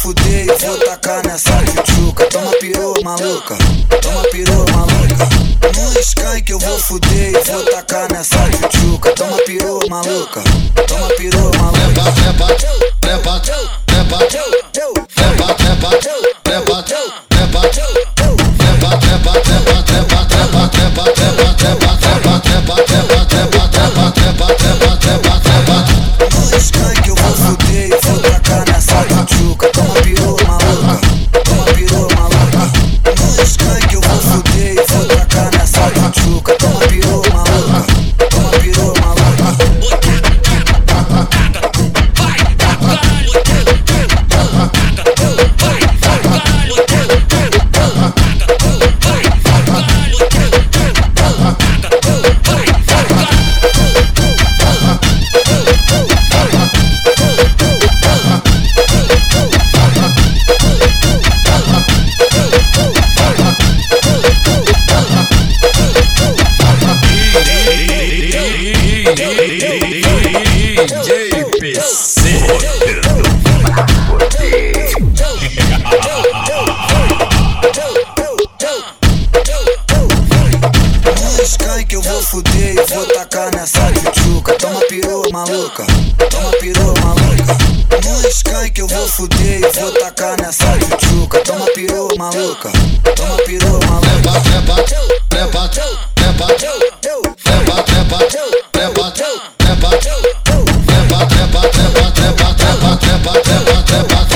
fuder e vou tacar nessa tchutchuca. Toma pirou, maluca. Toma pirou, maluca. No skunk eu vou fuder e vou tacar nessa tchutchuca. Toma pirou, maluca. Toma pirou, maluca. trepa, trepa, trepa, bate, é bate, é. DJ PC skunk eu vou fuder e vou tacar nessa tchutchuca. Toma pirou, maluca. Toma pirou, maluca. No skunk eu vou fuder e vou tacar nessa tchutchuca. Toma pirou, maluca. step back